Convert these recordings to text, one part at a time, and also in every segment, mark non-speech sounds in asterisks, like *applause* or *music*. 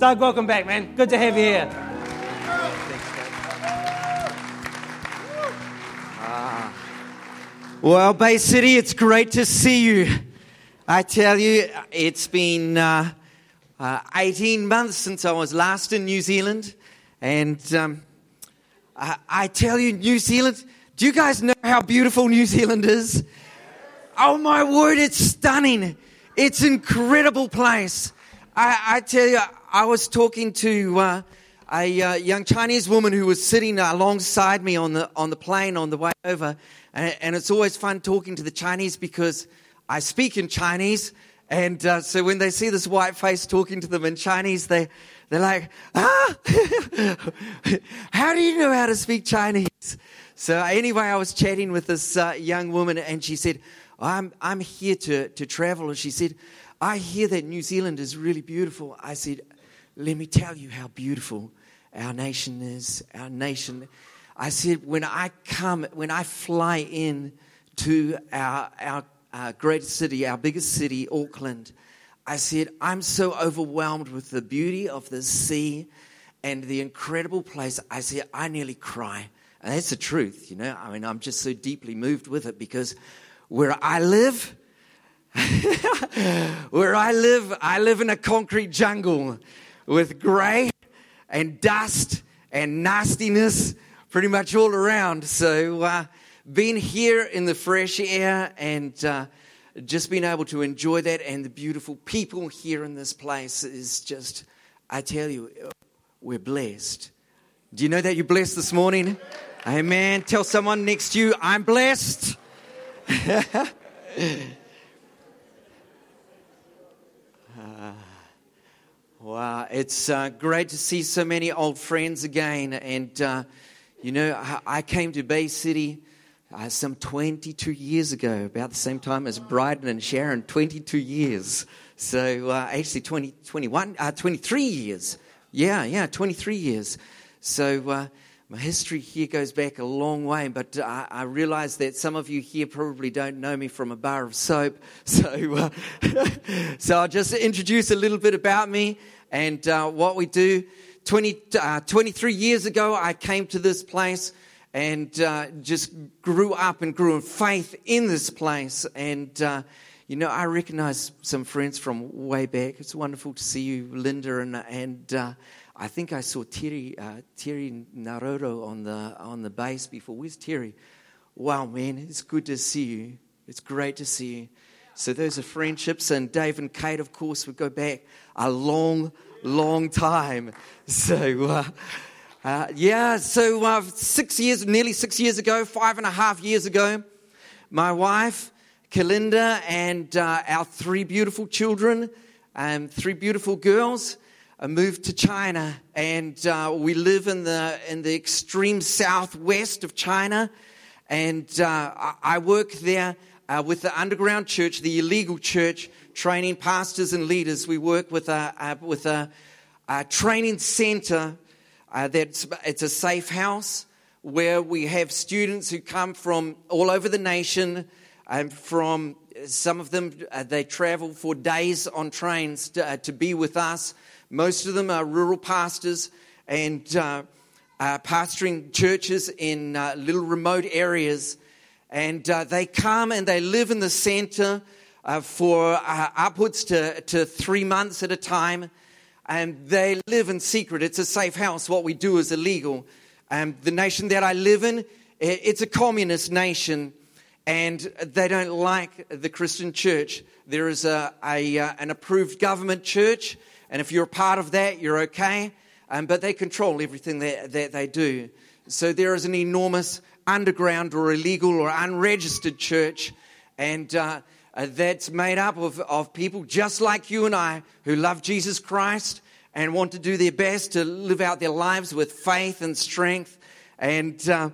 Doug, welcome back, man. Good to have you here. Well, Bay City, it's great to see you. I tell you, it's been uh, uh, 18 months since I was last in New Zealand. And um, I, I tell you, New Zealand, do you guys know how beautiful New Zealand is? Oh my word, it's stunning. It's an incredible place. I, I tell you, I was talking to uh, a uh, young Chinese woman who was sitting alongside me on the on the plane on the way over, and, and it's always fun talking to the Chinese because I speak in Chinese, and uh, so when they see this white face talking to them in Chinese, they they're like, ah, *laughs* how do you know how to speak Chinese? So anyway, I was chatting with this uh, young woman, and she said, I'm I'm here to to travel, and she said. I hear that New Zealand is really beautiful. I said, Let me tell you how beautiful our nation is. Our nation. I said, When I come, when I fly in to our, our, uh, our greatest city, our biggest city, Auckland, I said, I'm so overwhelmed with the beauty of the sea and the incredible place. I said, I nearly cry. And that's the truth, you know. I mean, I'm just so deeply moved with it because where I live, *laughs* Where I live, I live in a concrete jungle with grey and dust and nastiness pretty much all around. So, uh, being here in the fresh air and uh, just being able to enjoy that and the beautiful people here in this place is just, I tell you, we're blessed. Do you know that you're blessed this morning? Amen. Tell someone next to you, I'm blessed. *laughs* Wow, it's uh, great to see so many old friends again. And, uh, you know, I came to Bay City uh, some 22 years ago, about the same time as Bryden and Sharon, 22 years. So uh, actually 20, 21, uh, 23 years. Yeah, yeah, 23 years. So uh, my history here goes back a long way, but I, I realize that some of you here probably don't know me from a bar of soap. *laughs* So, uh, *laughs* so I'll just introduce a little bit about me and uh, what we do. 20, uh, 23 years ago, I came to this place and uh, just grew up and grew in faith in this place. And, uh, you know, I recognize some friends from way back. It's wonderful to see you, Linda, and, and uh, I think I saw Terry, uh, Terry Naruto on the, on the bass before. Where's Terry? Wow, man, it's good to see you. It's great to see you. So those are friendships. And Dave and Kate, of course, would go back a long, long time. *laughs* So, uh, uh, yeah, so uh, six years, nearly six years ago, five and a half years ago, my wife, Kalinda, and uh, our three beautiful children, um, three beautiful girls, uh, moved to China. And uh, we live in the, in the extreme southwest of China. And I work there uh, with the underground church, the illegal church, training pastors and leaders. We work with a, uh, with a, a training center uh, that's it's a safe house where we have students who come from all over the nation. And from some of them, uh, they travel for days on trains to, uh, to, be with us. Most of them are rural pastors and uh, pastoring churches in little remote areas and uh, they come and they live in the center uh, for uh, upwards to, to three months at a time. And they live in secret. It's a safe house. What we do is illegal. And the nation that I live in, it's a communist nation. And they don't like the Christian church. There is a, a uh, an approved government church. And if you're a part of that, you're okay. Um, but they control everything that, that they do. So there is an enormous underground or illegal or unregistered church. And uh, uh, that's made up of, of people just like you and I who love Jesus Christ and want to do their best to live out their lives with faith and strength. And uh,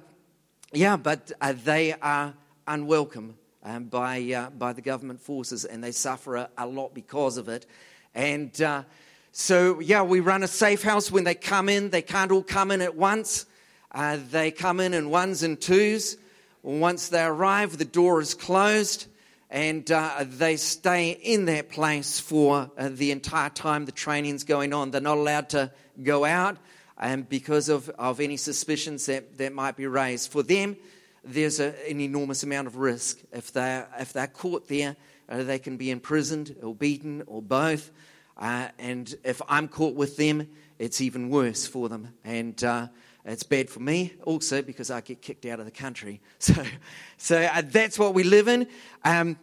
yeah, but uh, they are unwelcome um, by, uh, by the government forces and they suffer a, a lot because of it. And uh, so, yeah, we run a safe house when they come in. They can't all come in at once. Uh, they come in in ones and twos. Once they arrive, the door is closed, and uh, they stay in that place for uh, the entire time the training's going on. They're not allowed to go out um, because of, of any suspicions that, that might be raised. For them, there's a, an enormous amount of risk. If they're, if they're caught there, uh, they can be imprisoned or beaten or both. Uh, and if I'm caught with them, it's even worse for them. And uh, it's bad for me also because I get kicked out of the country. *laughs* So, so uh, that's what we live in. Um,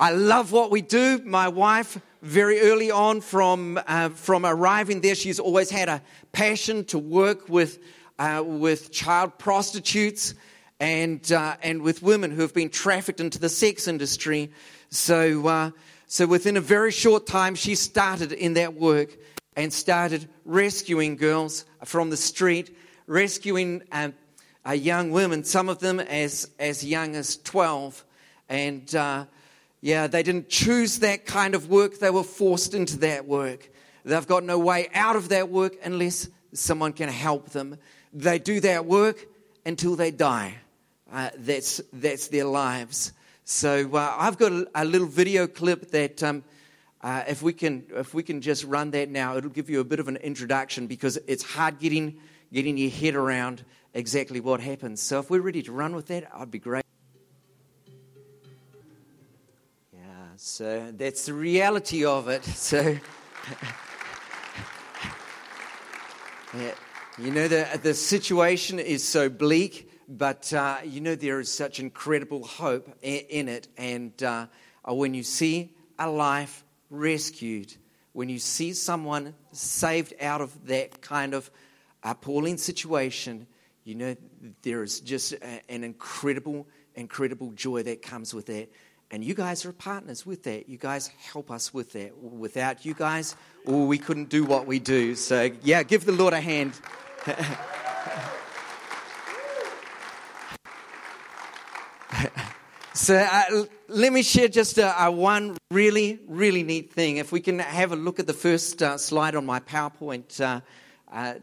I love what we do. My wife, very early on from, uh, from arriving there, she's always had a passion to work with, uh, with child prostitutes and, uh, and with women who have been trafficked into the sex industry. So, so within a very short time, she started in that work and started rescuing girls from the street, rescuing uh, young women, some of them as, as young as 12. And uh, yeah, they didn't choose that kind of work, they were forced into that work. They've got no way out of that work unless someone can help them. They do that work until they die. Uh, that's, that's their lives. So uh, I've got a, a, little video clip that um, uh, if, we can, if we can just run that now, it'll give you a bit of an introduction because it's hard getting, getting your head around exactly what happens. So if we're ready to run with that, I'd be great. Yeah, so that's the reality of it. *laughs* So. *laughs* yeah, you know, the, the situation is so bleak but uh, you know, there is such incredible hope in it. And uh, uh, when you see a life rescued, when you see someone saved out of that kind of appalling situation, you know, there is just an incredible, incredible joy that comes with that. And you guys are partners with that. You guys help us with that. Without you guys, oh, we couldn't do what we do. So, yeah, give the Lord a hand. *laughs* so uh, let me share just a, a, one really, really neat thing. If we can have a look at the first uh, slide on my PowerPoint. Uh, uh,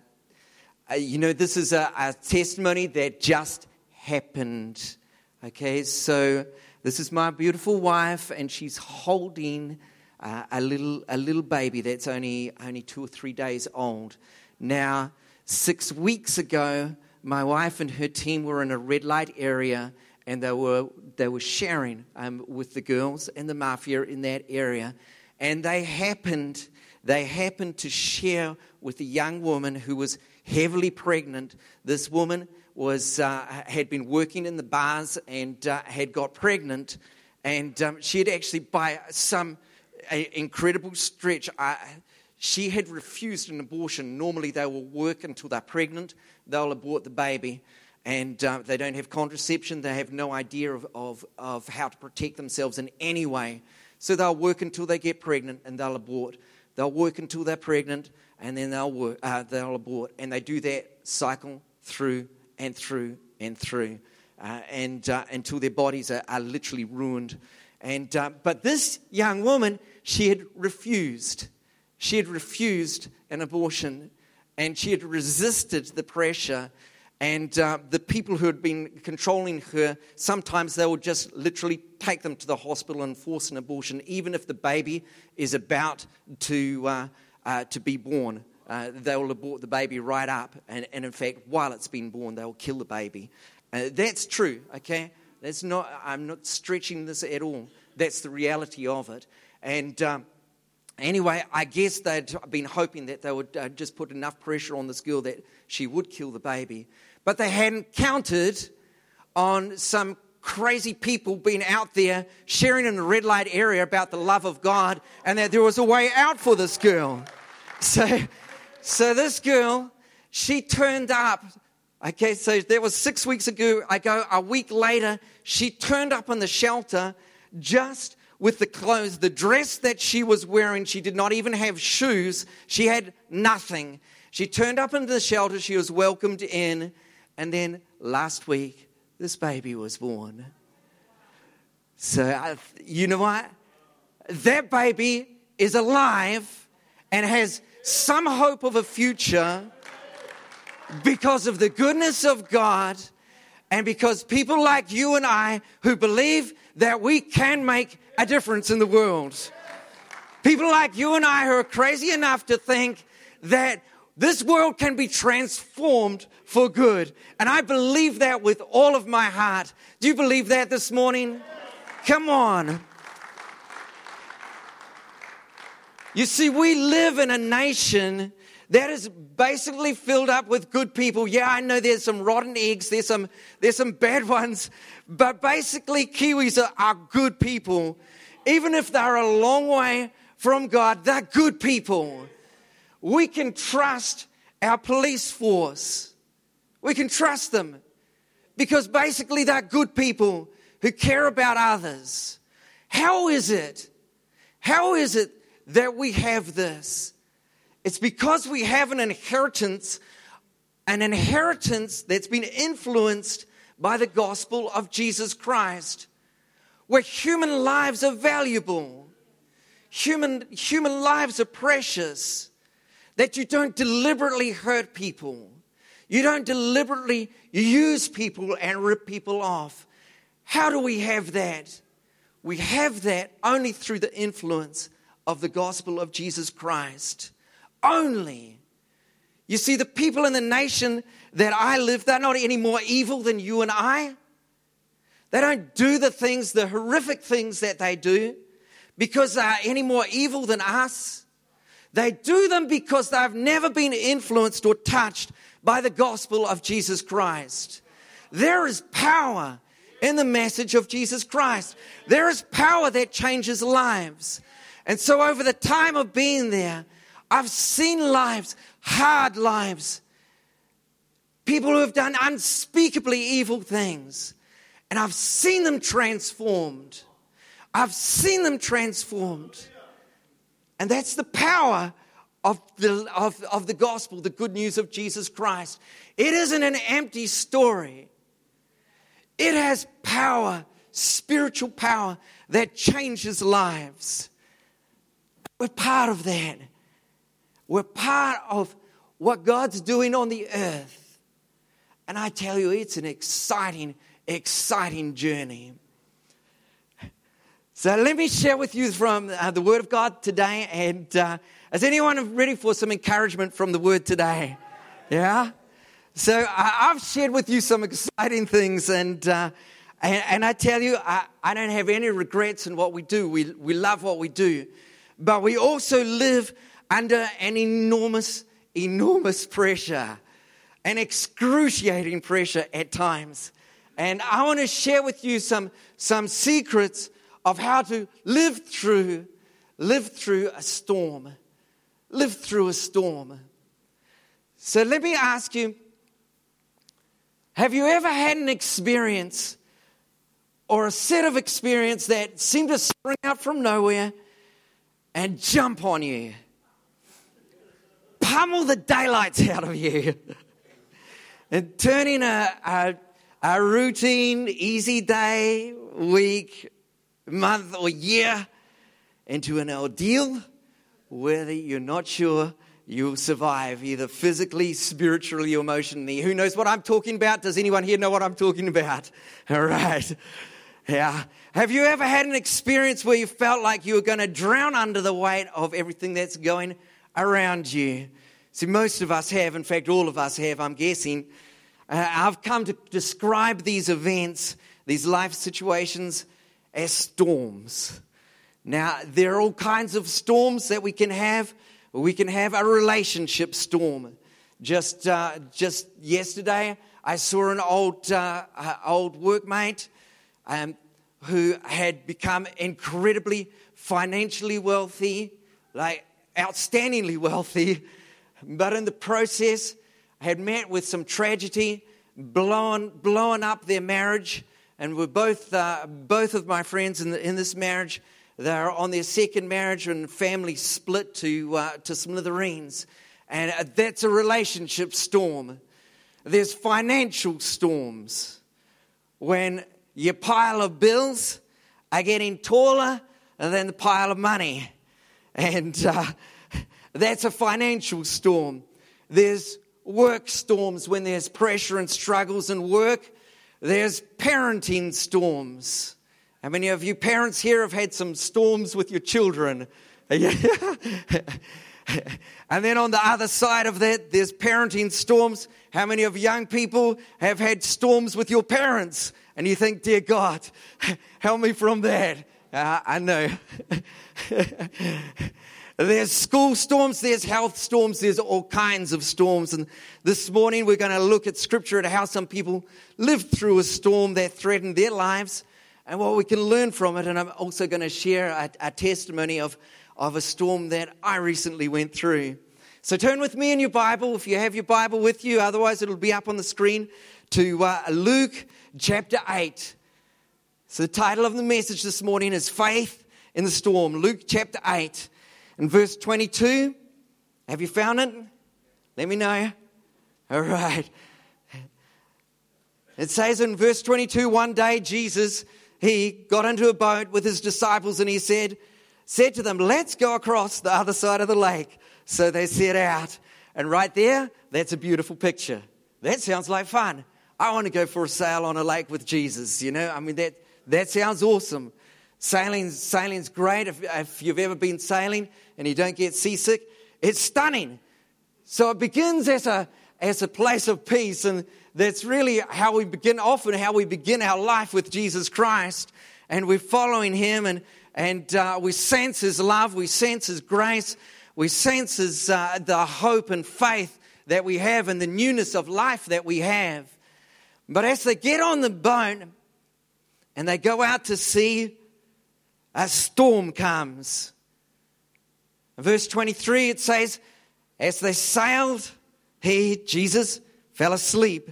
uh you know, this is a, a, testimony that just happened. Okay, so this is my beautiful wife, and she's holding uh, a little a little baby that's only only two or three days old. Now, six weeks ago, my wife and her team were in a red light area and they were, they were sharing um, with the girls and the mafia in that area. And they happened, they happened to share with a young woman who was heavily pregnant. This woman was, uh, had been working in the bars and uh, had got pregnant. And um, she had actually, by some incredible stretch, uh, she had refused an abortion. Normally, they will work until they're pregnant, they'll abort the baby and uh, they don't have contraception. They have no idea of, of, of how to protect themselves in any way. So they'll work until they get pregnant and they'll abort. They'll work until they're pregnant and then they'll, work, uh, they'll abort. And they do that cycle through and through and through uh, and uh, until their bodies are, are literally ruined. And, uh, but this young woman, she had refused. She had refused an abortion and she had resisted the pressure and uh, the people who had been controlling her, sometimes they would just literally take them to the hospital and force an abortion, even if the baby is about to, uh, uh, to be born. Uh, they will abort the baby right up. And, and, in fact, while it's been born, they will kill the baby. Uh, that's true, okay? That's not, I'm not stretching this at all. That's the reality of it. And um, anyway, I guess they'd been hoping that they would uh, just put enough pressure on this girl that she would kill the baby but they hadn't counted on some crazy people being out there sharing in the red light area about the love of God and that there was a way out for this girl. So, so this girl, she turned up. Okay, so that was six weeks ago. I go a week later, she turned up in the shelter just with the clothes, the dress that she was wearing. She did not even have shoes. She had nothing. She turned up into the shelter. She was welcomed in. And then last week, this baby was born. So, I, you know what? That baby is alive and has some hope of a future because of the goodness of God and because people like you and I who believe that we can make a difference in the world. People like you and I who are crazy enough to think that this world can be transformed for good. And I believe that with all of my heart. Do you believe that this morning? Come on. You see, we live in a nation that is basically filled up with good people. Yeah, I know there's some rotten eggs, there's some, there's some bad *laughs* ones, but basically, Kiwis are, are good people. Even if they're a long way from God, they're good people. We can trust our police force. We can trust them because basically they're good people who care about others. How is it? How is it that we have this? It's because we have an inheritance, an inheritance that's been influenced by the gospel of Jesus Christ, where human lives are valuable, human, human lives are precious, that you don't deliberately hurt people, you don't deliberately use people and rip people off. How do we have that? We have that only through the influence of the gospel of Jesus Christ. Only. You see, the people in the nation that I live, they're not any more evil than you and I. They don't do the things, the horrific things that they do, because they are any more evil than us. They do them because they've never been influenced or touched by the gospel of Jesus Christ. There is power in the message of Jesus Christ. There is power that changes lives. And so, over the time of being there, I've seen lives, hard lives, people who have done unspeakably evil things, and I've seen them transformed. I've seen them transformed. And that's the power of the, of, of the gospel, the good news of Jesus Christ. It isn't an empty story, it has power, spiritual power that changes lives. We're part of that. We're part of what God's doing on the earth. And I tell you, it's an exciting, exciting journey. So let me share with you from uh, the Word of God today. And uh, is anyone ready for some encouragement from the Word today? Yeah? So I've shared with you some exciting things. And, uh, and, and, I tell you, I, I don't have any regrets in what we do. We, we love what we do. But we also live under an enormous, enormous pressure, an excruciating pressure at times. And I want to share with you some, some secrets of how to live through, live through a storm. Live through a storm. So let me ask you have you ever had an experience or a set of experience that seemed to spring out from nowhere and jump on you? Pummel the daylights out of you and turning a, a, a routine, easy day, week, month, or year into an ordeal whether you're not sure you'll survive either physically, spiritually, emotionally. Who knows what I'm talking about? Does anyone here know what I'm talking about? *laughs* All right. Yeah. Have you ever had an experience where you felt like you were going to drown under the weight of everything that's going around you? See, most of us have. In fact, all of us have, I'm guessing. Uh, I've come to describe these events, these life situations, as storms. Now, there are all kinds of storms that we can have. We can have a relationship storm. Just, uh, just yesterday, I saw an old, uh, uh, old workmate um, who had become incredibly financially wealthy, like outstandingly wealthy, but in the process had met with some tragedy, blown, blown up their marriage, and were both, uh, both of my friends in, the, in this marriage, they're on their second marriage and family split to, uh, to smithereens. And uh, that's a relationship storm. There's financial storms when your pile of bills are getting taller than the pile of money. And uh, that's a financial storm. There's work storms when there's pressure and struggles in work there's parenting storms. How many of you parents here have had some storms with your children? *laughs* and then on the other side of that, there's parenting storms. How many of young people have had storms with your parents? And you think, dear God, *laughs* help me from that. Uh, I know. *laughs* there's school storms, there's health storms, there's all kinds of storms. And this morning we're going to look at scripture at how some people lived through a storm that threatened their lives and what we can learn from it. And I'm also going to share a, a testimony of, of a storm that I recently went through. So turn with me in your Bible, if you have your Bible with you, otherwise it'll be up on the screen, to uh, Luke chapter 8. So the title of the message this morning is Faith in the Storm. Luke chapter 8 and verse 22. Have you found it? Let me know. All right. It says in verse 22 one day Jesus he got into a boat with his disciples and he said, said to them, Let's go across the other side of the lake. So they set out. And right there, that's a beautiful picture. That sounds like fun. I want to go for a sail on a lake with Jesus, you know? I mean, that, that sounds awesome. Sailing, sailing's great. If, if you've ever been sailing and you don't get seasick, it's stunning. So it begins as a, as a place of peace. And that's really how we begin, often how we begin our life with Jesus Christ. And we're following Him and, and uh, we sense His love, we sense His grace, we sense His, uh, the hope and faith that we have and the newness of life that we have. But as they get on the boat and they go out to sea, a storm comes. verse 23, it says, As they sailed, he, Jesus, fell asleep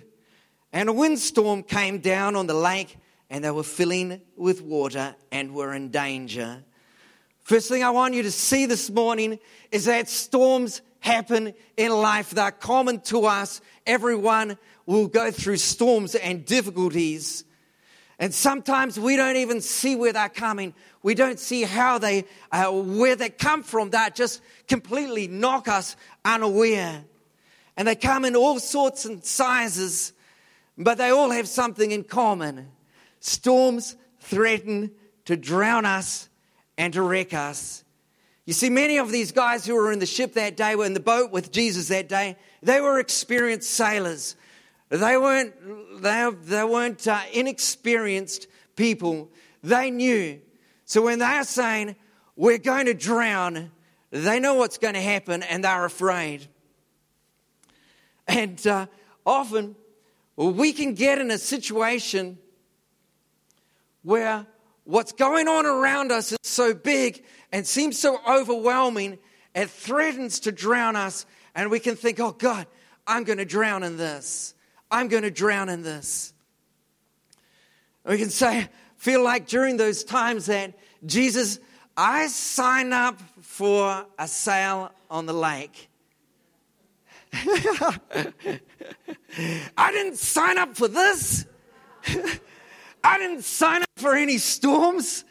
and a windstorm came down on the lake, and they were filling with water and were in danger. First thing I want you to see this morning is that storms happen in life. They're common to us. Everyone will go through storms and difficulties. And sometimes we don't even see where they're coming. We don't see how they, uh, where they come from. That just completely knock us unaware. And they come in all sorts and sizes. But they all have something in common. Storms threaten to drown us and to wreck us. You see, many of these guys who were in the ship that day, were in the boat with Jesus that day, they were experienced sailors. They weren't, they, they weren't uh, inexperienced people. They knew. So when they're saying, we're going to drown, they know what's going to happen and they're afraid. And uh, often we can get in a situation where what's going on around us is so big and seems so overwhelming, it threatens to drown us, and we can think, oh God, I'm going to drown in this. I'm going to drown in this. We can say, feel like during those times that Jesus, I sign up for a sail on the lake. *laughs* I didn't sign up for this. I didn't sign up for any storms.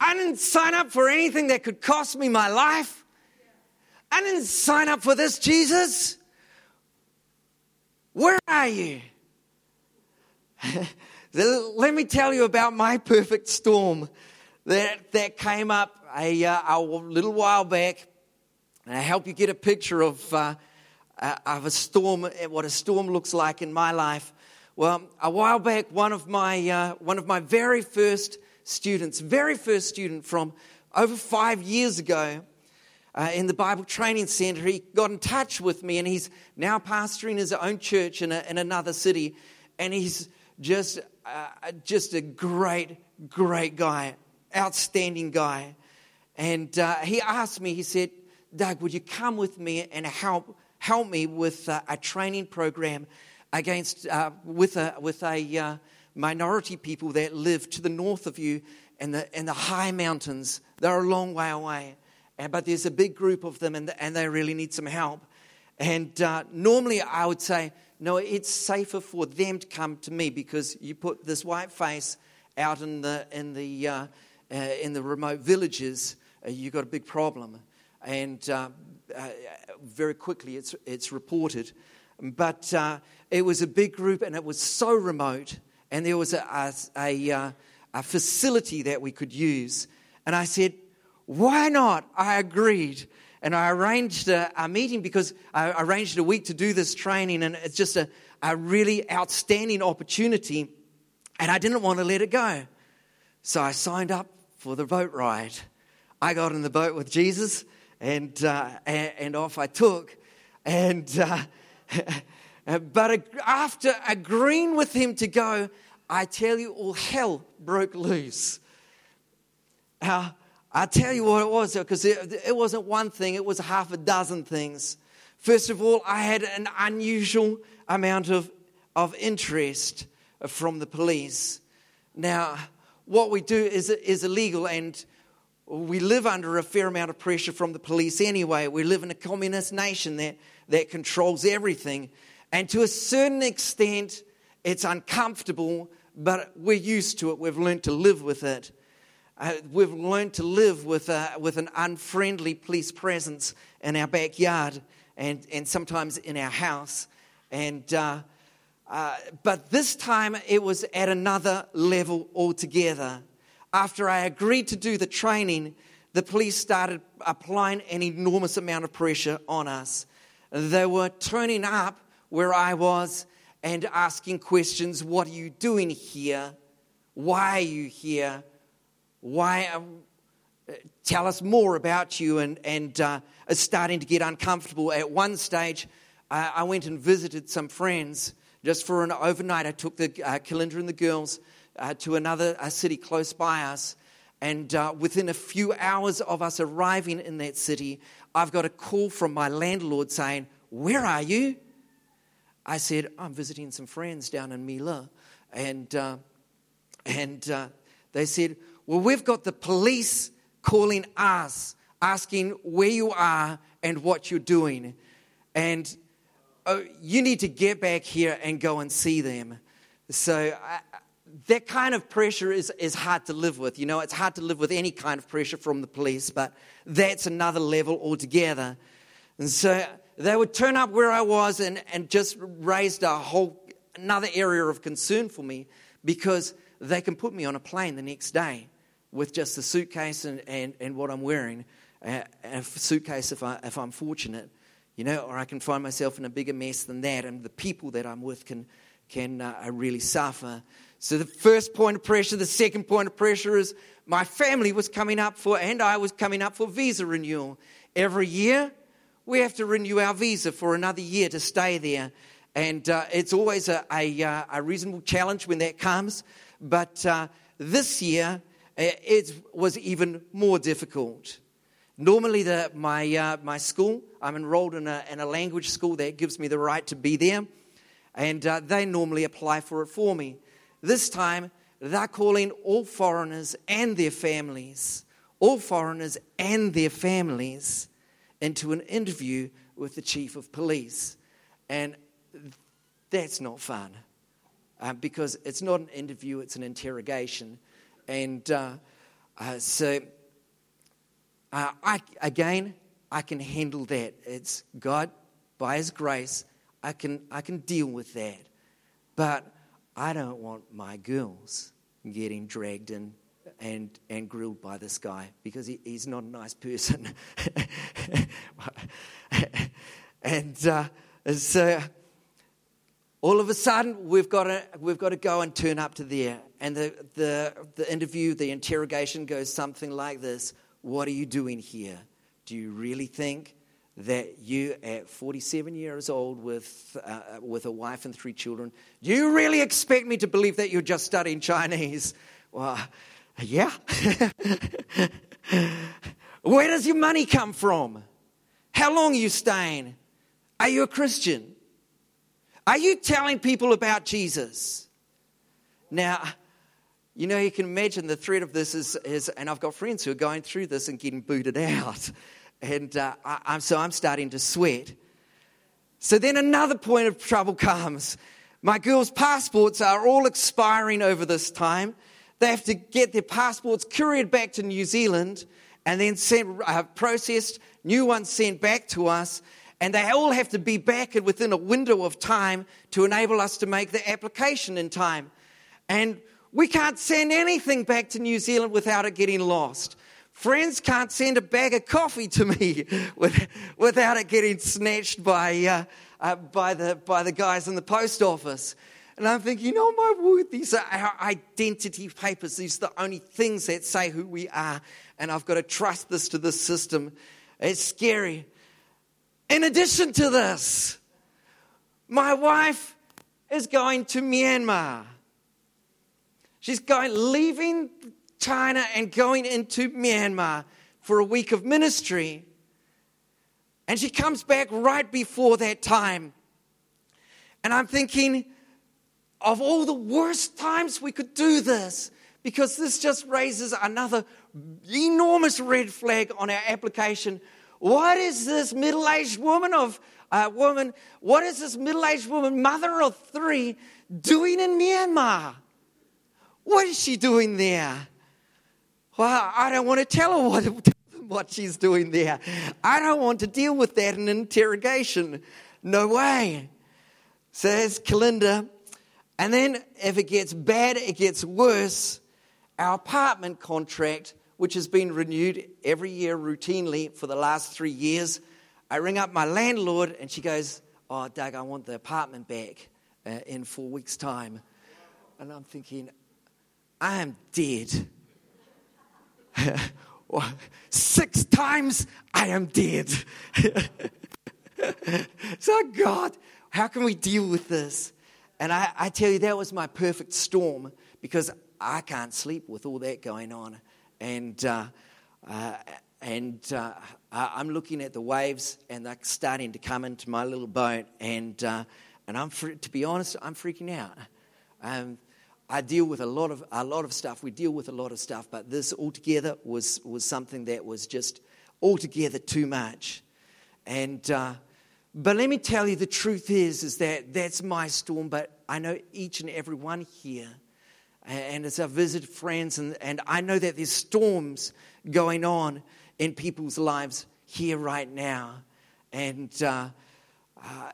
I didn't sign up for anything that could cost me my life. I didn't sign up for this, Jesus. Where are you? *laughs* Let me tell you about my perfect storm that, that came up a, uh, a little while back. And I help you get a picture of uh, uh, of a storm, what a storm looks like in my life. Well, a while back, one of my, uh, one of my very first students, very first student from over five years ago, uh, in the Bible Training Center, he got in touch with me and he's now pastoring his own church in, a, in another city. And he's just, uh, just a great, great guy, outstanding guy. And uh, he asked me, he said, Doug, would you come with me and help help me with uh, a training program against uh, with a with a uh, minority people that live to the north of you in the in the high mountains. They're a long way away, but there's a big group of them, and and they really need some help. And uh, normally, I would say, no, it's safer for them to come to me because you put this white face out in the in the uh, uh, in the remote villages, you've got a big problem. And uh, very quickly it's, it's reported. But uh, it was a big group and it was so remote and there was a, a, a, uh, a facility that we could use. And I said, Why not? I agreed. And I arranged a, a meeting because I arranged a week to do this training, and it's just a, a really outstanding opportunity. And I didn't want to let it go. So I signed up for the boat ride. I got in the boat with Jesus, and, uh, and, off I took. And, uh, *laughs* but after agreeing with him to go, I tell you, all hell broke loose. Uh, I tell you what it was, because it, it wasn't one thing, it was half a dozen things. First of all, I had an unusual amount of, of interest from the police. Now, what we do is, is illegal, and we live under a fair amount of pressure from the police anyway. We live in a communist nation that, that controls everything. And to a certain extent, it's uncomfortable, but we're used to it. We've learned to live with it. Uh, we've learned to live with, a, with an unfriendly police presence in our backyard and, and sometimes in our house. And, uh, uh, but this time it was at another level altogether. After I agreed to do the training, the police started applying an enormous amount of pressure on us. They were turning up where I was and asking questions What are you doing here? Why are you here? Why? Uh, tell us more about you. And, and uh, starting to get uncomfortable. At one stage, uh, I went and visited some friends just for an overnight. I took the uh, Kalinda and the girls uh, to another city close by us. And uh, within a few hours of us arriving in that city, I've got a call from my landlord saying, Where are you? I said, I'm visiting some friends down in Mila. And, and they said, Well, we've got the police calling us, asking where you are and what you're doing. And oh, you need to get back here and go and see them. So I, that kind of pressure is, is hard to live with. You know, it's hard to live with any kind of pressure from the police, but that's another level altogether. And so they would turn up where I was and, and just raised a whole another area of concern for me because they can put me on a plane the next day with just the suitcase and, and, and what I'm wearing, uh, a suitcase if, I, if I'm fortunate, you know, or I can find myself in a bigger mess than that, and the people that I'm with can, can uh, really suffer. So the first point of pressure, the second point of pressure is my family was coming up for, and I was coming up for visa renewal. Every year, we have to renew our visa for another year to stay there. And uh, it's always a, a, uh, a, reasonable challenge when that comes. But uh, this year, it was even more difficult. Normally, the, my, uh, my school, I'm enrolled in a, in a language school that gives me the right to be there. And uh, they normally apply for it for me. This time, they're calling all foreigners and their families, all foreigners and their families into an interview with the chief of police. And that's not fun uh, because it's not an interview, it's an interrogation. And uh, uh, so, uh, I, again, I can handle that. It's God, by His grace, I can, I can deal with that. But I don't want my girls getting dragged in and, and grilled by this guy because he, he's not a nice person. *laughs* and uh, so all of a sudden, we've got, to, we've got to go and turn up to there. And the, the, the interview, the interrogation goes something like this What are you doing here? Do you really think that you, at 47 years old with, uh, with a wife and three children, do you really expect me to believe that you're just studying Chinese? *laughs* Well, yeah. *laughs* Where does your money come from? How long are you staying? Are you a Christian? Are you telling people about Jesus? Now, you know, you can imagine the threat of this is, is and I've got friends who are going through this and getting booted out. *laughs* And uh, I, I'm, so I'm starting to sweat. So then another point of trouble comes. My girls' passports are all expiring over this time. They have to get their passports couriered back to New Zealand and then sent, uh, processed, new ones sent back to us. And they all have to be back within a window of time to enable us to make the application in time. And we can't send anything back to New Zealand without it getting lost. Friends can't send a bag of coffee to me *laughs* without it getting snatched by, uh, uh, by, the, by the guys in the post office. And I'm thinking, oh my word, these are our identity papers. These are the only things that say who we are. And I've got to trust this to the system. It's scary. In addition to this, my wife is going to Myanmar. She's going, leaving China and going into Myanmar for a week of ministry. And she comes back right before that time. And I'm thinking, of all the worst times we could do this, because this just raises another enormous red flag on our application. What is this middle aged woman of uh, woman? What is this middle aged woman, mother of three, doing in Myanmar? What is she doing there? Well, I don't want to tell her what, *laughs* what she's doing there. I don't want to deal with that in interrogation. No way. Says Kalinda. And then if it gets bad, it gets worse. Our apartment contract, which has been renewed every year routinely for the last three years, I ring up my landlord and she goes, Oh, Doug, I want the apartment back uh, in four weeks' time. And I'm thinking, I am dead. *laughs* Six times I am dead. *laughs* so, God, how can we deal with this? And I, I, tell you, that was my perfect storm because I can't sleep with all that going on. And, uh, uh, and uh, I'm looking at the waves and they're starting to come into my little boat. And, uh, and I'm, to be honest, I'm freaking out. Um, I deal with a lot of a lot of stuff. We deal with a lot of stuff, but this altogether was was something that was just altogether too much. And uh, but let me tell you, the truth is is that that's my storm. But I know each and every one here, and as I visit friends, and, and I know that there's storms going on in people's lives here right now. And uh, uh,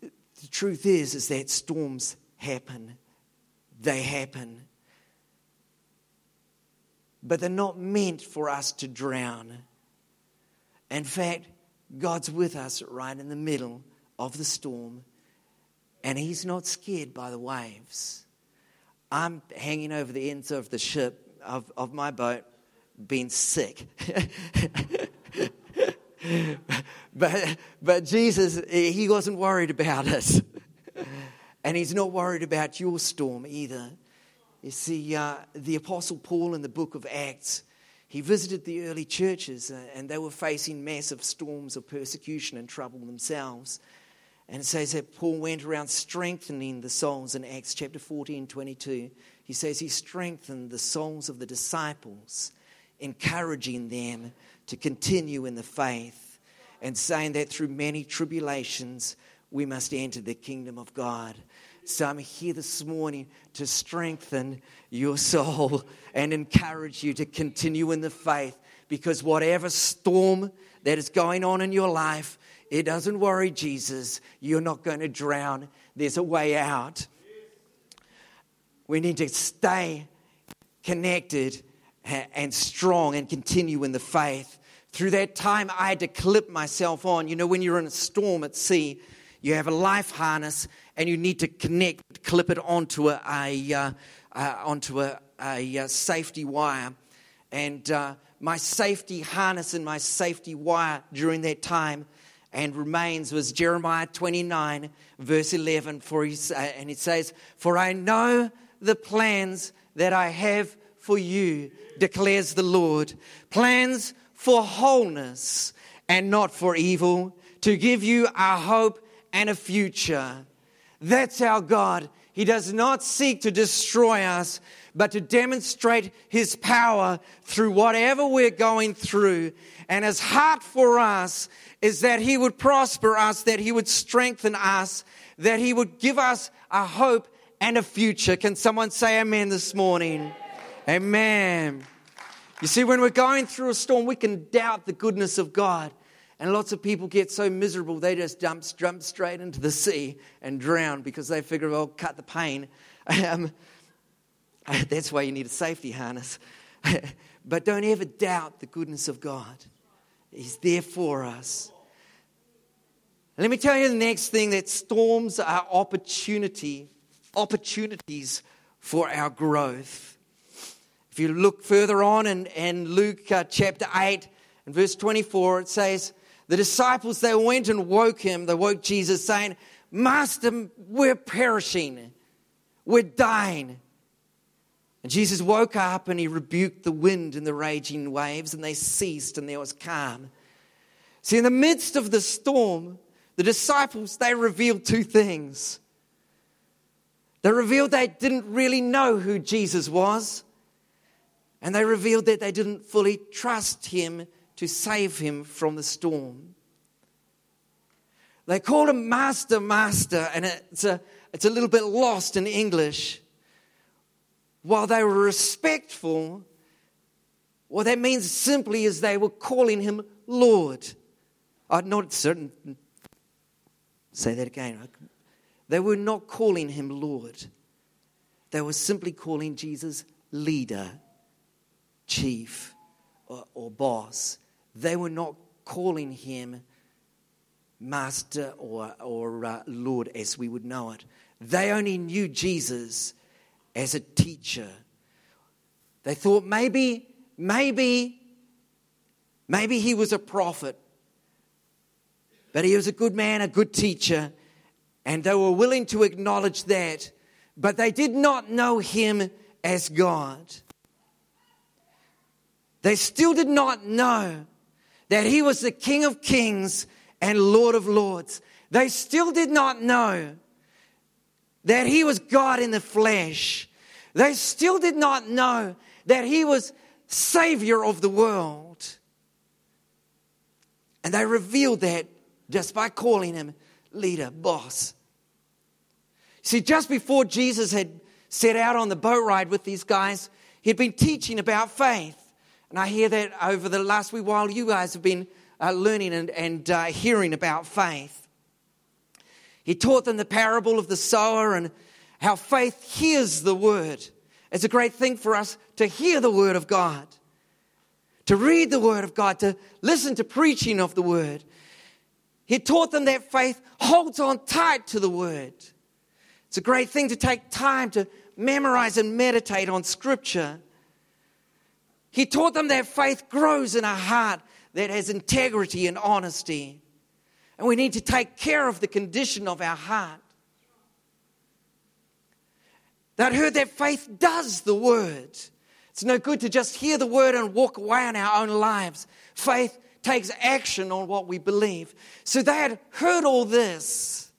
the truth is is that storms happen they happen. But they're not meant for us to drown. In fact, God's with us right in the middle of the storm, and He's not scared by the waves. I'm hanging over the ends of the ship, of, of my boat, being sick. *laughs* but, but Jesus, He wasn't worried about us. And he's not worried about your storm either. You see, uh, the Apostle Paul in the book of Acts, he visited the early churches uh, and they were facing massive storms of persecution and trouble themselves. And it says that Paul went around strengthening the souls in Acts chapter 14, 22. He says he strengthened the souls of the disciples, encouraging them to continue in the faith and saying that through many tribulations we must enter the kingdom of God. So I'm here this morning to strengthen your soul and encourage you to continue in the faith because whatever storm that is going on in your life, it doesn't worry Jesus. You're not going to drown. There's a way out. We need to stay connected and strong and continue in the faith. Through that time, I had to clip myself on. You know, when you're in a storm at sea, you have a life harness and you need to connect, clip it onto a, a uh, uh, onto a, a, a, safety wire. And uh, my safety harness and my safety wire during that time and remains was Jeremiah 29, verse 11. For he, and it says, For I know the plans that I have for you, declares the Lord. Plans for wholeness and not for evil, to give you a hope and a future. That's our God. He does not seek to destroy us, but to demonstrate His power through whatever we're going through. And His heart for us is that He would prosper us, that He would strengthen us, that He would give us a hope and a future. Can someone say amen this morning? Amen. You see, when we're going through a storm, we can doubt the goodness of God. And lots of people get so miserable, they just jump, jump straight into the sea and drown because they figure, well, cut the pain. *laughs* Um, *laughs* That's why you need a safety harness. *laughs* but don't ever doubt the goodness of God. He's there for us. Let me tell you the next thing that storms are opportunity, opportunities for our growth. If you look further on in, in Luke uh, chapter 8 and verse 24, it says, The disciples, they went and woke him, they woke Jesus, saying, Master, we're perishing, we're dying. And Jesus woke up and he rebuked the wind and the raging waves, and they ceased, and there was calm. See, in the midst of the storm, the disciples, they revealed two things. They revealed they didn't really know who Jesus was, and they revealed that they didn't fully trust him to save him from the storm. They called him Master, Master, and it's a, it's a little bit lost in English while they were respectful, what that means simply is they were calling him Lord. I'm not certain. Say that again. They were not calling him Lord. They were simply calling Jesus leader, chief, or, or boss. They were not calling him master or, or uh, Lord as we would know it. They only knew Jesus as a teacher. They thought maybe, maybe, maybe he was a prophet, but he was a good man, a good teacher, and they were willing to acknowledge that, but they did not know him as God. They still did not know that he was the King of Kings and Lord of Lords. They still did not know that he was God in the flesh. They still did not know that he was Savior of the world. And they revealed that just by calling him leader, boss. See, just before Jesus had set out on the boat ride with these guys, he'd been teaching about faith. And I hear that over the last wee while, you guys have been uh, learning and, and uh, hearing about faith. He taught them the parable of the sower and how faith hears the word. It's a great thing for us to hear the word of God, to read the word of God, to listen to preaching of the word. He taught them that faith holds on tight to the word. It's a great thing to take time to memorize and meditate on scripture. He taught them that faith grows in a heart that has integrity and honesty. And we need to take care of the condition of our heart. That heard that faith does the word. It's no good to just hear the word and walk away in our own lives. Faith takes action on what we believe. So they had heard all this.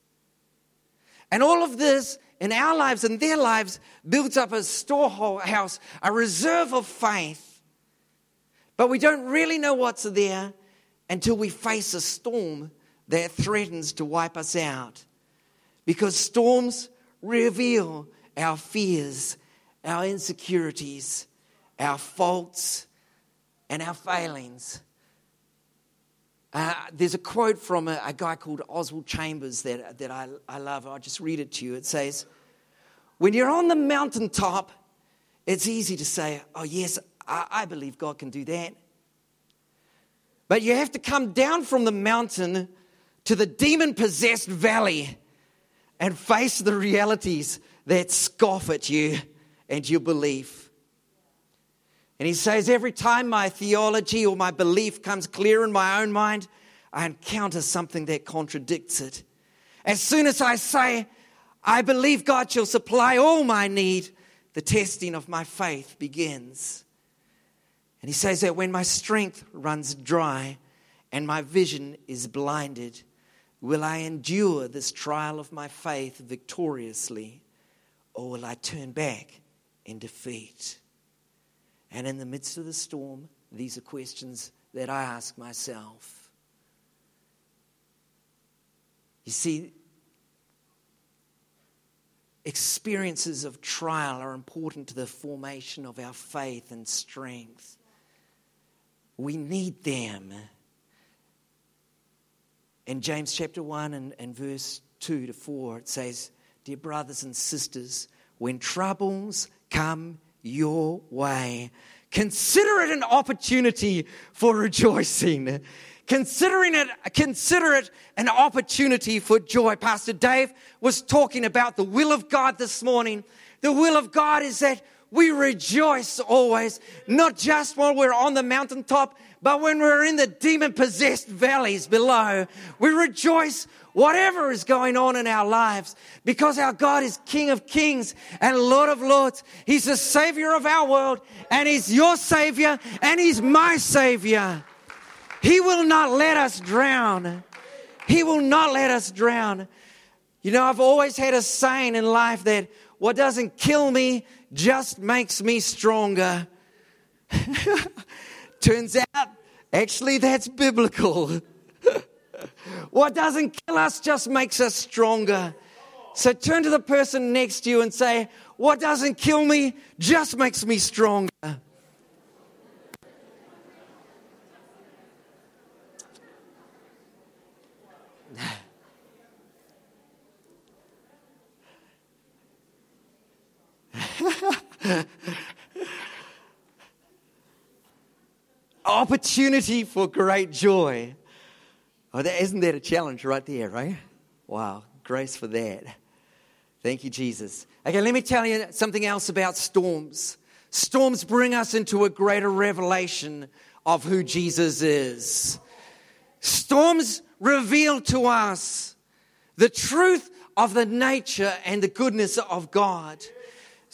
And all of this in our lives and their lives builds up a storehouse, a reserve of faith. But we don't really know what's there until we face a storm that threatens to wipe us out. Because storms reveal our fears, our insecurities, our faults, and our failings. Uh, there's a quote from a, a, guy called Oswald Chambers that, that I, I love. I'll just read it to you. It says, When you're on the mountaintop, it's easy to say, Oh, yes, I, I believe God can do that. But you have to come down from the mountain to the demon possessed valley and face the realities that scoff at you and your belief. And he says, every time my theology or my belief comes clear in my own mind, I encounter something that contradicts it. As soon as I say, I believe God shall supply all my need, the testing of my faith begins. And he says that when my strength runs dry and my vision is blinded, will I endure this trial of my faith victoriously? Or will I turn back in defeat? And in the midst of the storm, these are questions that I ask myself. You see, experiences of trial are important to the formation of our faith and strength. We need them. In James chapter 1 and, and verse 2 to 4, it says, Dear brothers and sisters, when troubles come your way. Consider it an opportunity for rejoicing. Considering it, consider it an opportunity for joy. Pastor Dave was talking about the will of God this morning. The will of God is that we rejoice always, not just while we're on the mountaintop, but when we're in the demon possessed valleys below. We rejoice whatever is going on in our lives because our God is King of kings and Lord of lords. He's the Savior of our world and He's your Savior and He's my Savior. He will not let us drown. He will not let us drown. You know, I've always had a saying in life that what doesn't kill me just makes me stronger. *laughs* Turns out, actually, that's biblical. *laughs* what doesn't kill us just makes us stronger. So turn to the person next to you and say, What doesn't kill me just makes me stronger. *laughs* Opportunity for great joy. Oh, that, isn't that a challenge right there, right? Wow, grace for that. Thank you, Jesus. Okay, let me tell you something else about storms. Storms bring us into a greater revelation of who Jesus is. Storms reveal to us the truth of the nature and the goodness of God.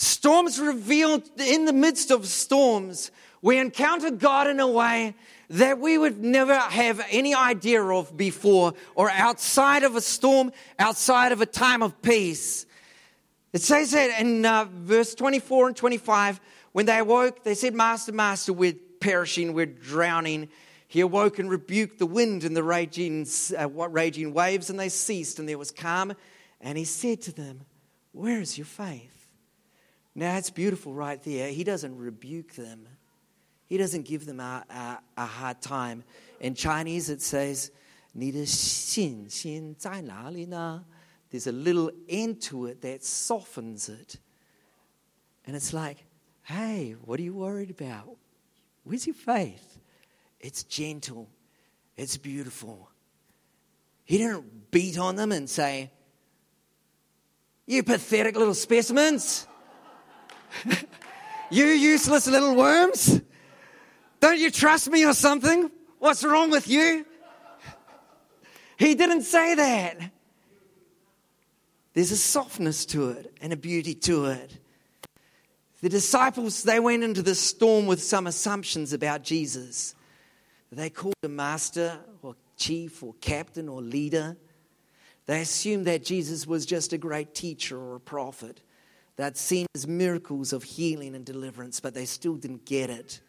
Storms reveal in the midst of storms, we encounter God in a way that we would never have any idea of before or outside of a storm, outside of a time of peace. It says that in uh, verse 24 and 25, when they awoke, they said, Master, Master, we're perishing, we're drowning. He awoke and rebuked the wind and the raging, uh, raging waves, and they ceased, and there was calm. And he said to them, Where is your faith? Now, it's beautiful right there. He doesn't rebuke them, he doesn't give them a, a, a hard time. In Chinese, it says, 你的信心在哪里呢? There's a little end to it that softens it. And it's like, hey, what are you worried about? Where's your faith? It's gentle, it's beautiful. He didn't beat on them and say, You pathetic little specimens. *laughs* you useless little worms. Don't you trust me or something? What's wrong with you? He didn't say that. There's a softness to it and a beauty to it. The disciples, they went into the storm with some assumptions about Jesus. They called him master or chief or captain or leader. They assumed that Jesus was just a great teacher or a prophet. They'd seen his miracles of healing and deliverance, but they still didn't get it.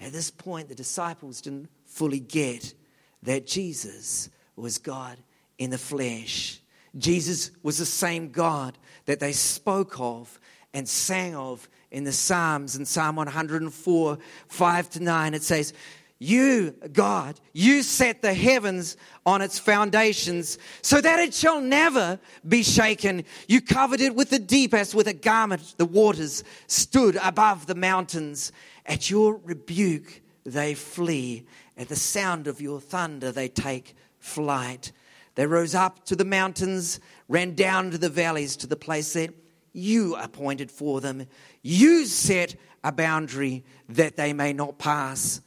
At this point, the disciples didn't fully get that Jesus was God in the flesh. Jesus was the same God that they spoke of and sang of in the Psalms. In Psalm 104, 5 to 9, it says, you, God, you set the heavens on its foundations so that it shall never be shaken. You covered it with the deep as with a garment. The waters stood above the mountains. At your rebuke, they flee. At the sound of your thunder, they take flight. They rose up to the mountains, ran down to the valleys, to the place that you appointed for them. You set a boundary that they may not pass.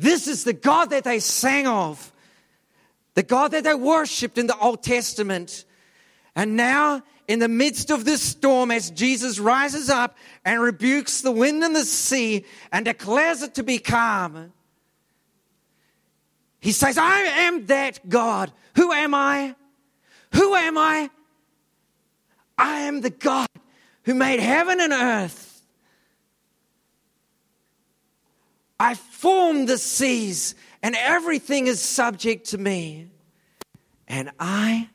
This is the God that they sang of, the God that they worshiped in the Old Testament. And now, in the midst of this storm, as Jesus rises up and rebukes the wind and the sea and declares it to be calm, he says, I am that God. Who am I? Who am I? I am the God who made heaven and earth. I formed the seas, and everything is subject to me. And I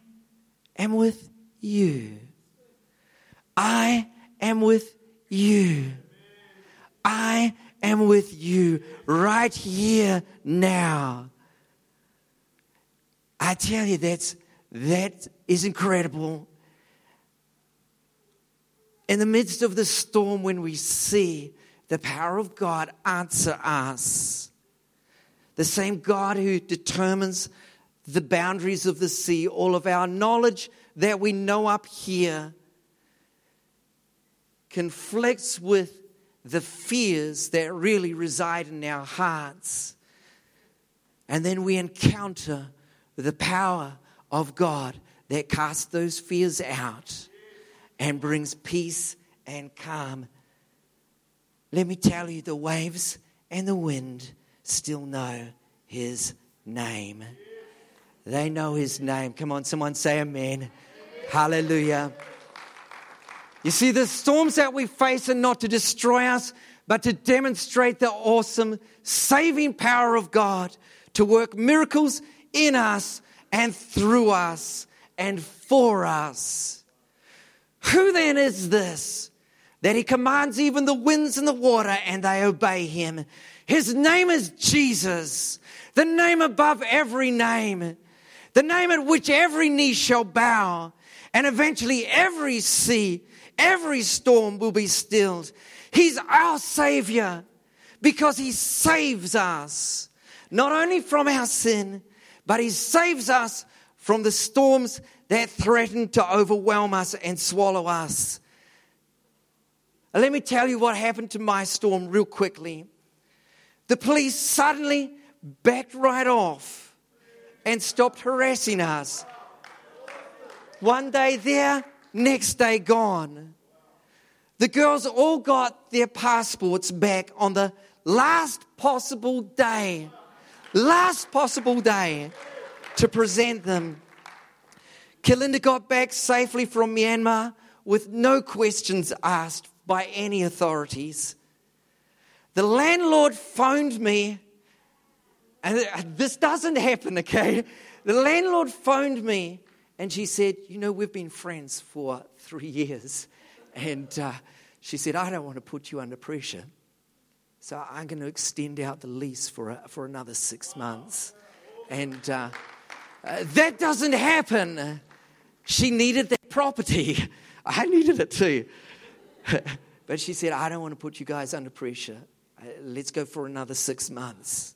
am with you. I am with you. I am with you right here now. I tell you, that's, that is incredible. in the midst of the storm, when we see the power of God answer us, the same God who determines the boundaries of the sea, all of our knowledge that we know up here conflicts with the fears that really reside in our hearts. And then we encounter the power of God that casts those fears out and brings peace and calm. Let me tell you, the waves and the wind still know his name. They know his name. Come on, someone say amen. Hallelujah. You see, the storms that we face are not to destroy us, but to demonstrate the awesome saving power of God to work miracles in us and through us and for us. Who then is this that he commands even the winds and the water and they obey him? His name is Jesus, the name above every name, the name at which every knee shall bow and eventually every sea Every storm will be stilled. He's our Savior because He saves us, not only from our sin, but He saves us from the storms that threaten to overwhelm us and swallow us. Let me tell you what happened to my storm real quickly. The police suddenly backed right off and stopped harassing us. One day there, next day gone. The girls all got their passports back on the last possible day, last possible day to present them. Kalinda got back safely from Myanmar with no questions asked by any authorities. The landlord phoned me, and this doesn't happen, okay? The landlord phoned me and she said, You know, we've been friends for three years. And uh, she said, I don't want to put you under pressure. So I'm going to extend out the lease for, a, for another six months. And uh, uh, that doesn't happen. She needed that property. *laughs* I needed it too. *laughs* but she said, I don't want to put you guys under pressure. Uh, let's go for another six months.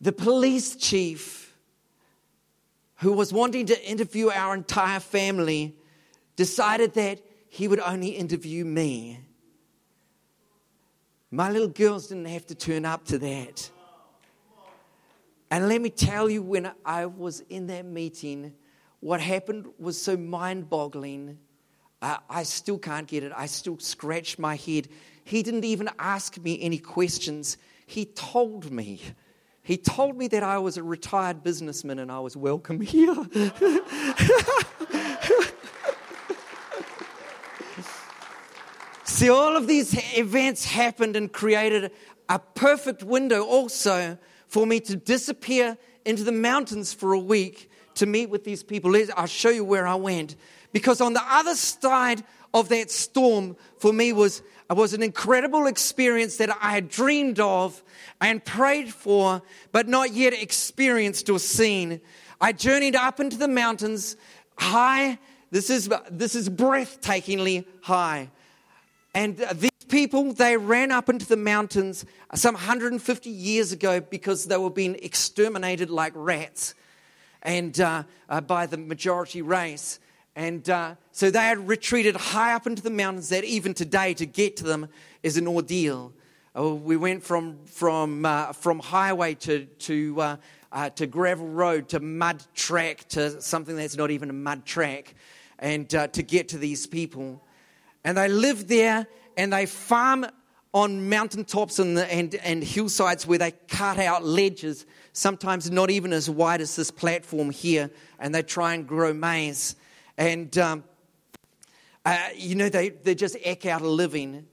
The police chief who was wanting to interview our entire family, decided that he would only interview me. My little girls didn't have to turn up to that. And let me tell you, when I was in that meeting, what happened was so mind boggling. I still can't get it. I still scratch my head. He didn't even ask me any questions, he told me. He told me that I was a retired businessman and I was welcome here. *laughs* See, all of these events happened and created a perfect window also for me to disappear into the mountains for a week to meet with these people. I'll show you where I went. Because on the other side of that storm for me was, was an incredible experience that I had dreamed of and prayed for, but not yet experienced or seen. I journeyed up into the mountains high. This is, this is breathtakingly high. And these people, they ran up into the mountains some 150 years ago because they were being exterminated like rats and uh, uh, by the majority race. And uh, so they had retreated high up into the mountains that even today to get to them is an ordeal. Oh, we went from, from, uh, from highway to, to, uh, uh, to gravel road to mud track to something that's not even a mud track and uh, to get to these people. And they live there and they farm on mountaintops and, and, and hillsides where they cut out ledges, sometimes not even as wide as this platform here, and they try and grow maize. And, um, uh, you know, they, they just eke out a living.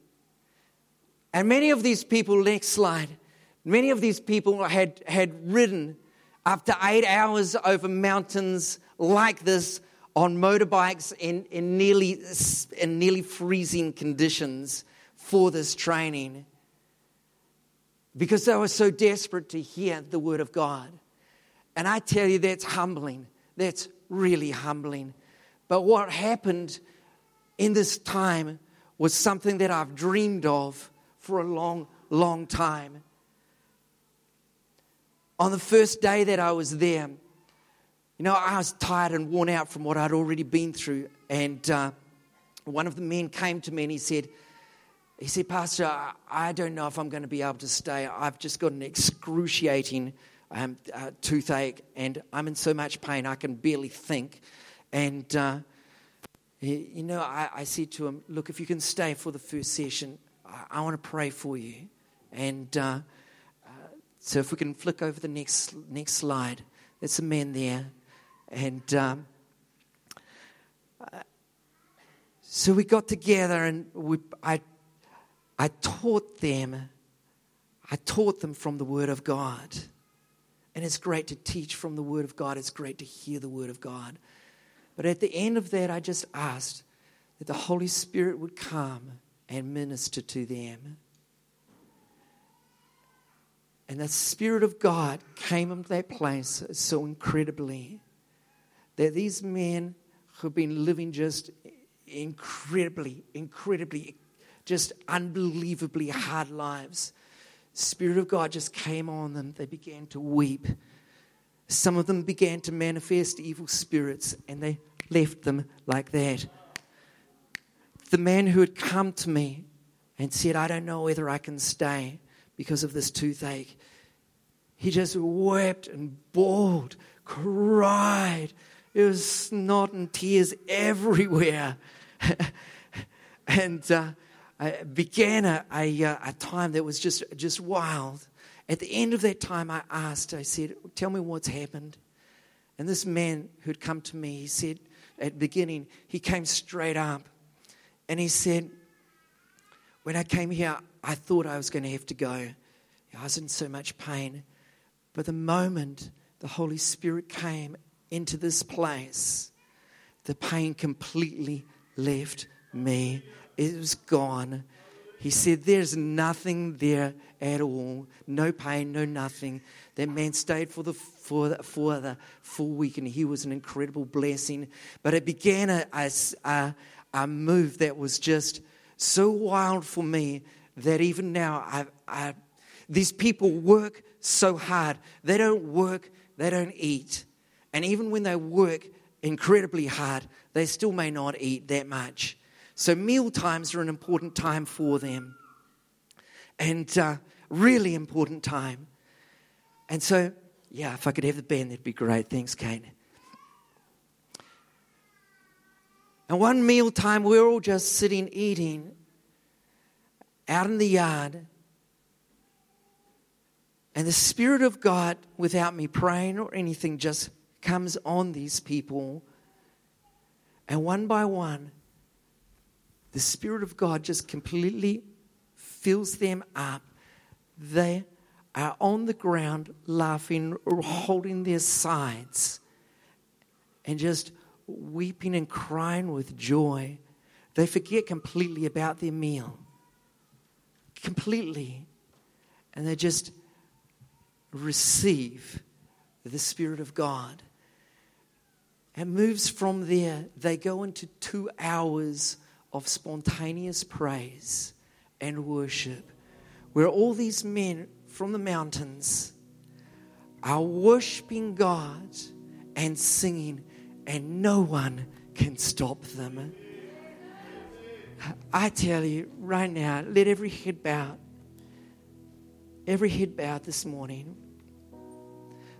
And many of these people, next slide, many of these people had, had ridden up to eight hours over mountains like this on motorbikes in, in, nearly, in nearly freezing conditions for this training because they were so desperate to hear the word of God. And I tell you, that's humbling. That's really humbling. But what happened in this time was something that I've dreamed of for a long, long time. On the first day that I was there, you know, I was tired and worn out from what I'd already been through. And uh, one of the men came to me and he said, he said, Pastor, I don't know if I'm going to be able to stay. I've just got an excruciating um, uh, toothache and I'm in so much pain I can barely think. And, uh, you know, I, I, said to him, Look, if you can stay for the first session, I, I want to pray for you. And uh, uh, so if we can flick over the next, next slide, there's a man there. And um, uh, so we got together and we, I I taught them, I taught them from the Word of God. And it's great to teach from the Word of God, it's great to hear the Word of God. But at the end of that, I just asked that the Holy Spirit would come and minister to them. And the Spirit of God came into that place so incredibly that these men who've been living just incredibly, incredibly just unbelievably hard lives. Spirit of God just came on them. They began to weep. Some of them began to manifest evil spirits, and they left them like that. The man who had come to me and said, I don't know whether I can stay because of this toothache, he just wept and bawled, cried. It was snot and tears everywhere. *laughs* and uh, I began a, a, uh, a time that was just, just wild. At the end of that time, I asked, I said, Tell me what's happened. And this man who'd come to me, he said, at the beginning, he came straight up and he said, When I came here, I thought I was going to have to go. I was in so much pain. But the moment the Holy Spirit came into this place, the pain completely left me. It was gone. He said, There's nothing there at all. No pain, no nothing. That man stayed for the, for the, for the full week, and he was an incredible blessing. But it began a, a, a move that was just so wild for me that even now, I, I, these people work so hard. They don't work, they don't eat. And even when they work incredibly hard, they still may not eat that much. So, meal times are an important time for them. And uh, really important time. And so, yeah, if I could have the band, that'd be great. Thanks, Kate. And one meal time, we we're all just sitting eating out in the yard. And the Spirit of God, without me praying or anything, just comes on these people. And one by one, the Spirit of God just completely fills them up. They are on the ground laughing holding their sides and just weeping and crying with joy. They forget completely about their meal. Completely. And they just receive the Spirit of God. And moves from there. They go into two hours of spontaneous praise and worship, where all these men from the mountains are worshiping God and singing, and no one can stop them. I tell you right now, let every head bow. Every head bow this morning.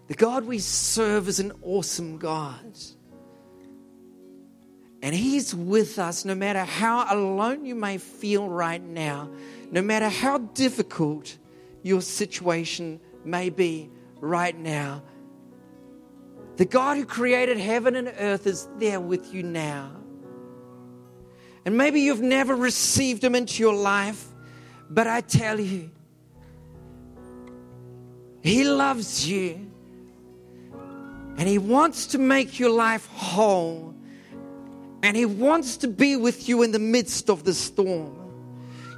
The God we serve is an awesome God. And He's with us no matter how alone you may feel right now, no matter how difficult your situation may be right now. The God who created heaven and earth is there with you now. And maybe you've never received Him into your life, but I tell you, He loves you and He wants to make your life whole. And He wants to be with you in the midst of the storm.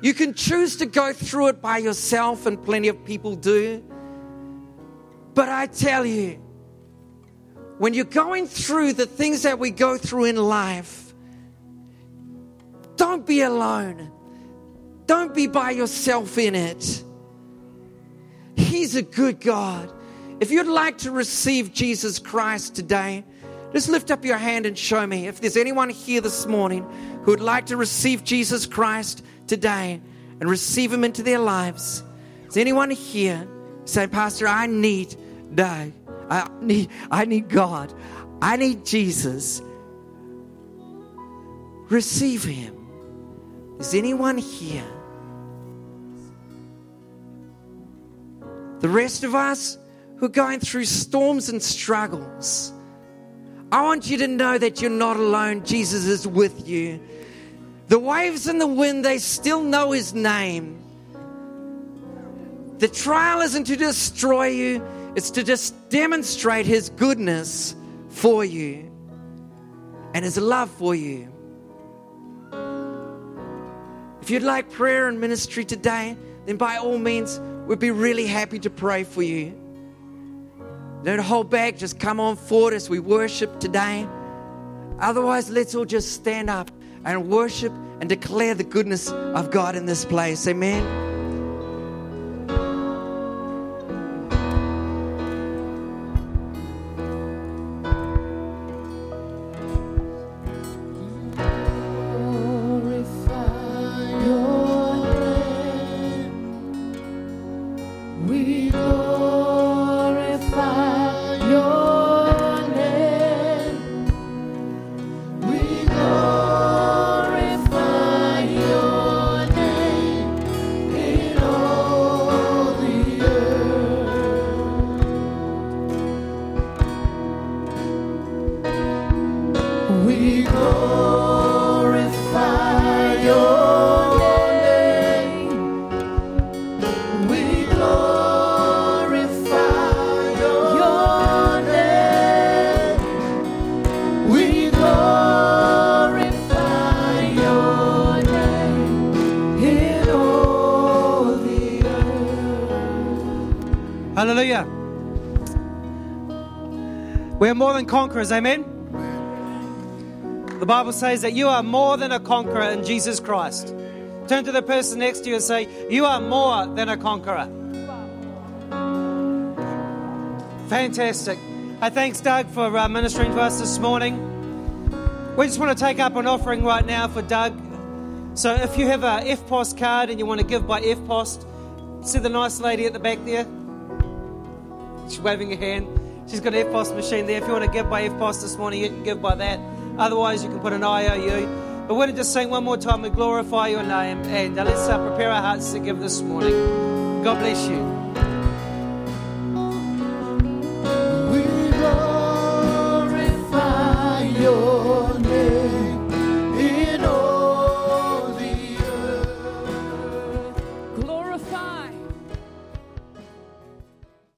You can choose to go through it by yourself, and plenty of people do. But I tell you, when you're going through the things that we go through in life, Don't be alone. Don't be by yourself in it. He's a good God. If you'd like to receive Jesus Christ today, just lift up your hand and show me. If there's anyone here this morning who would like to receive Jesus Christ today and receive Him into their lives, is anyone here say, Pastor, I need Doug. I need, I need God. I need Jesus. Receive Him. Is anyone here? The rest of us who are going through storms and struggles, I want you to know that you're not alone. Jesus is with you. The waves and the wind, they still know His name. The trial isn't to destroy you, it's to just demonstrate His goodness for you and His love for you. If you'd like prayer and ministry today, then by all means, we'd be really happy to pray for you. Don't hold back, just come on forward as we worship today. Otherwise, let's all just stand up and worship and declare the goodness of God in this place. Amen. Conquerors, amen? The Bible says that you are more than a conqueror in Jesus Christ. Turn to the person next to you and say, You are more than a conqueror. Fantastic. I thanks Doug for uh, ministering to us this morning. We just want to take up an offering right now for Doug. So if you have a EFTPOS card and you want to give by EFTPOS, see the nice lady at the back there? She's waving her hand. She's got an EFTPOS machine there. If you want to give by EFTPOS this morning, you can give by that. Otherwise, you can put an IOU. But we're going to just sing one more time. We glorify your name and let's uh, prepare our hearts to give this morning. God bless you.